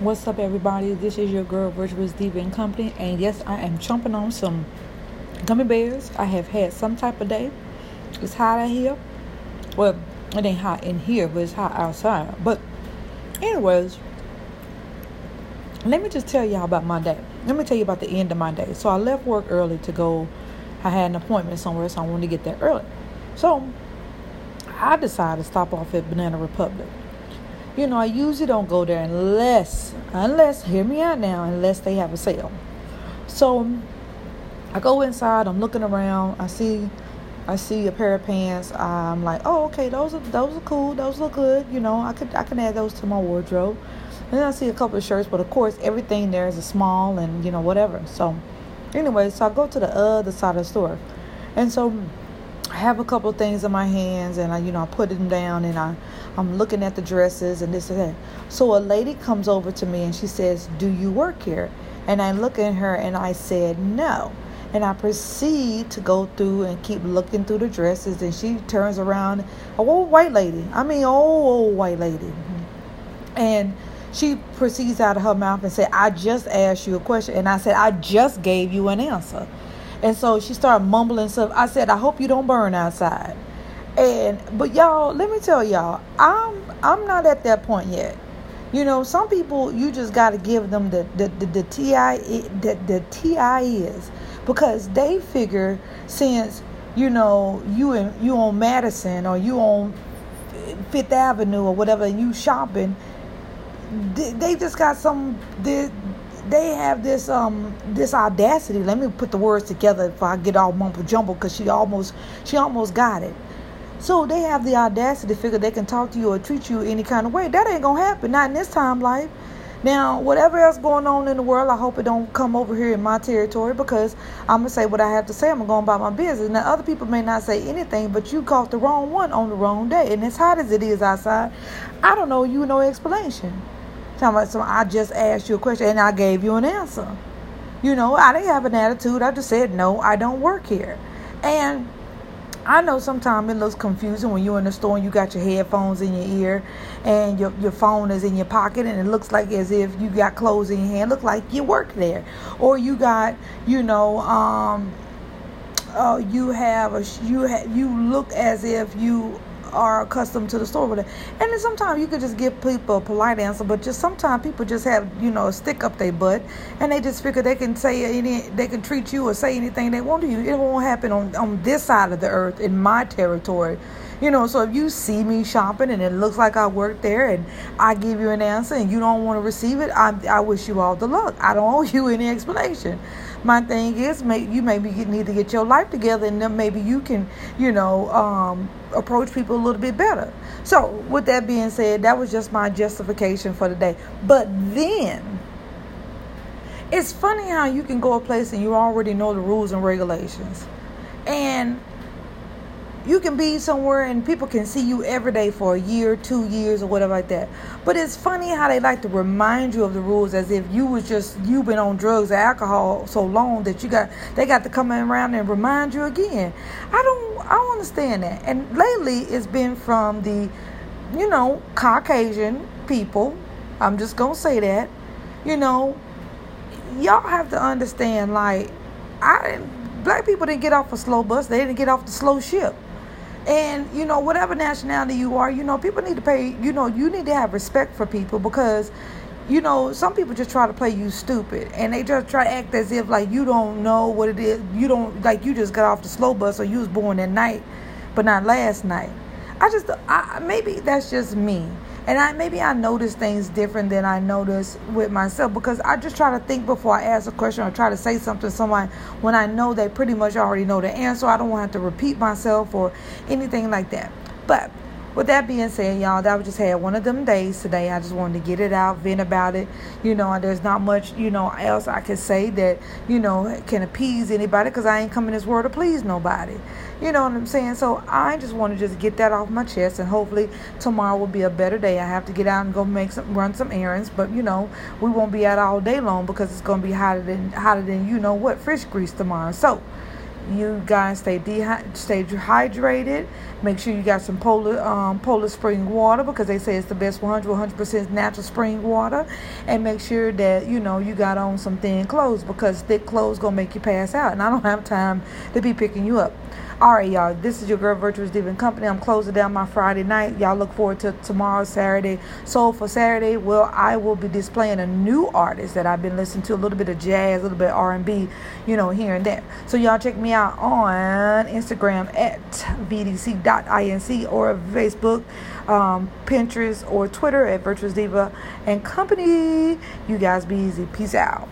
What's up, everybody? This is your girl, Virtuous Diva and Company, and yes, I am chomping on some gummy bears. I have had some type of day. It's hot out here. Well, it ain't hot in here, but it's hot outside. But, anyways, let me just tell y'all about my day. Let me tell you about the end of my day. So I left work early to go. I had an appointment somewhere, so I wanted to get there early. So I decided to stop off at Banana Republic you know, I usually don't go there unless, unless, hear me out now, unless they have a sale. So I go inside, I'm looking around, I see I see a pair of pants. I'm like, oh, okay, those are those are cool. Those look good. You know, I could I can add those to my wardrobe. And then I see a couple of shirts, but of course, everything there is a small and you know whatever. So, anyway, so I go to the other side of the store, and so I have a couple of things in my hands and I, you know, I put them down and I, I'm looking at the dresses and this and that. So a lady comes over to me and she says, Do you work here? And I look at her and I said, No. And I proceed to go through and keep looking through the dresses. And she turns around, a old white lady. I mean, old, old white lady. And she proceeds out of her mouth and said, I just asked you a question. And I said, I just gave you an answer. And so she started mumbling stuff. I said, I hope you don't burn outside. And but y'all, let me tell y'all, I'm I'm not at that point yet. You know, some people you just got to give them the the the, the ti the the ti is because they figure since you know you in, you on Madison or you on Fifth Avenue or whatever, and you shopping, they, they just got some. They, they have this um this audacity. Let me put the words together if I get all mumble jumble because she almost she almost got it. So they have the audacity to figure they can talk to you or treat you any kind of way. That ain't gonna happen. Not in this time life. Now, whatever else going on in the world, I hope it don't come over here in my territory because I'm gonna say what I have to say. I'm gonna go about my business. Now, other people may not say anything, but you caught the wrong one on the wrong day, and as hot as it is outside, I don't know you no explanation. Talking about some, I just asked you a question and I gave you an answer. You know, I didn't have an attitude. I just said, no, I don't work here. And I know sometimes it looks confusing when you're in the store and you got your headphones in your ear and your, your phone is in your pocket and it looks like as if you got clothes in your hand. Look like you work there. Or you got, you know, um, uh, you have a you ha- you look as if you are accustomed to the store with it. And then sometimes you could just give people a polite answer, but just sometimes people just have, you know, a stick up their butt and they just figure they can say any they can treat you or say anything they want to you. It won't happen on, on this side of the earth in my territory. You know, so if you see me shopping and it looks like I work there and I give you an answer and you don't want to receive it, I, I wish you all the luck. I don't owe you any explanation. My thing is, may, you maybe need to get your life together and then maybe you can, you know, um, approach people a little bit better. So, with that being said, that was just my justification for the day. But then, it's funny how you can go a place and you already know the rules and regulations. And you can be somewhere and people can see you every day for a year, two years, or whatever like that. But it's funny how they like to remind you of the rules as if you was just you've been on drugs or alcohol so long that you got they got to come around and remind you again. I don't I don't understand that. And lately it's been from the, you know, Caucasian people. I'm just gonna say that. You know, y'all have to understand like I black people didn't get off a slow bus, they didn't get off the slow ship. And you know, whatever nationality you are, you know, people need to pay. You know, you need to have respect for people because, you know, some people just try to play you stupid, and they just try to act as if like you don't know what it is. You don't like you just got off the slow bus or you was born at night, but not last night. I just, I, maybe that's just me and I maybe I notice things different than I notice with myself because I just try to think before I ask a question or try to say something to someone when I know they pretty much already know the answer. I don't want to have to repeat myself or anything like that. But with that being said, y'all, that was just had one of them days today. I just wanted to get it out, vent about it. You know, there's not much, you know, else I can say that, you know, can appease anybody because I ain't coming this world to please nobody. You know what I'm saying? So I just want to just get that off my chest, and hopefully tomorrow will be a better day. I have to get out and go make some, run some errands, but you know, we won't be out all day long because it's gonna be hotter than hotter than you know what fish grease tomorrow. So You guys stay dehy- stay hydrated. Make sure you got some Polar um, Poland Spring water because they say it's the best 100 100% natural spring water. And make sure that you know you got on some thin clothes because thick clothes gonna make you pass out. And I don't have time to be picking you up. All right, y'all. This is your girl Virtuous Diva Company. I'm closing down my Friday night. Y'all look forward to tomorrow, Saturday. So for Saturday, well, I will be displaying a new artist that I've been listening to, a little bit of jazz, a little bit R&B, you know, here and there. So y'all check me out on Instagram at vdc.inc or Facebook, um, Pinterest, or Twitter at Virtuous Diva and Company. You guys be easy. Peace out.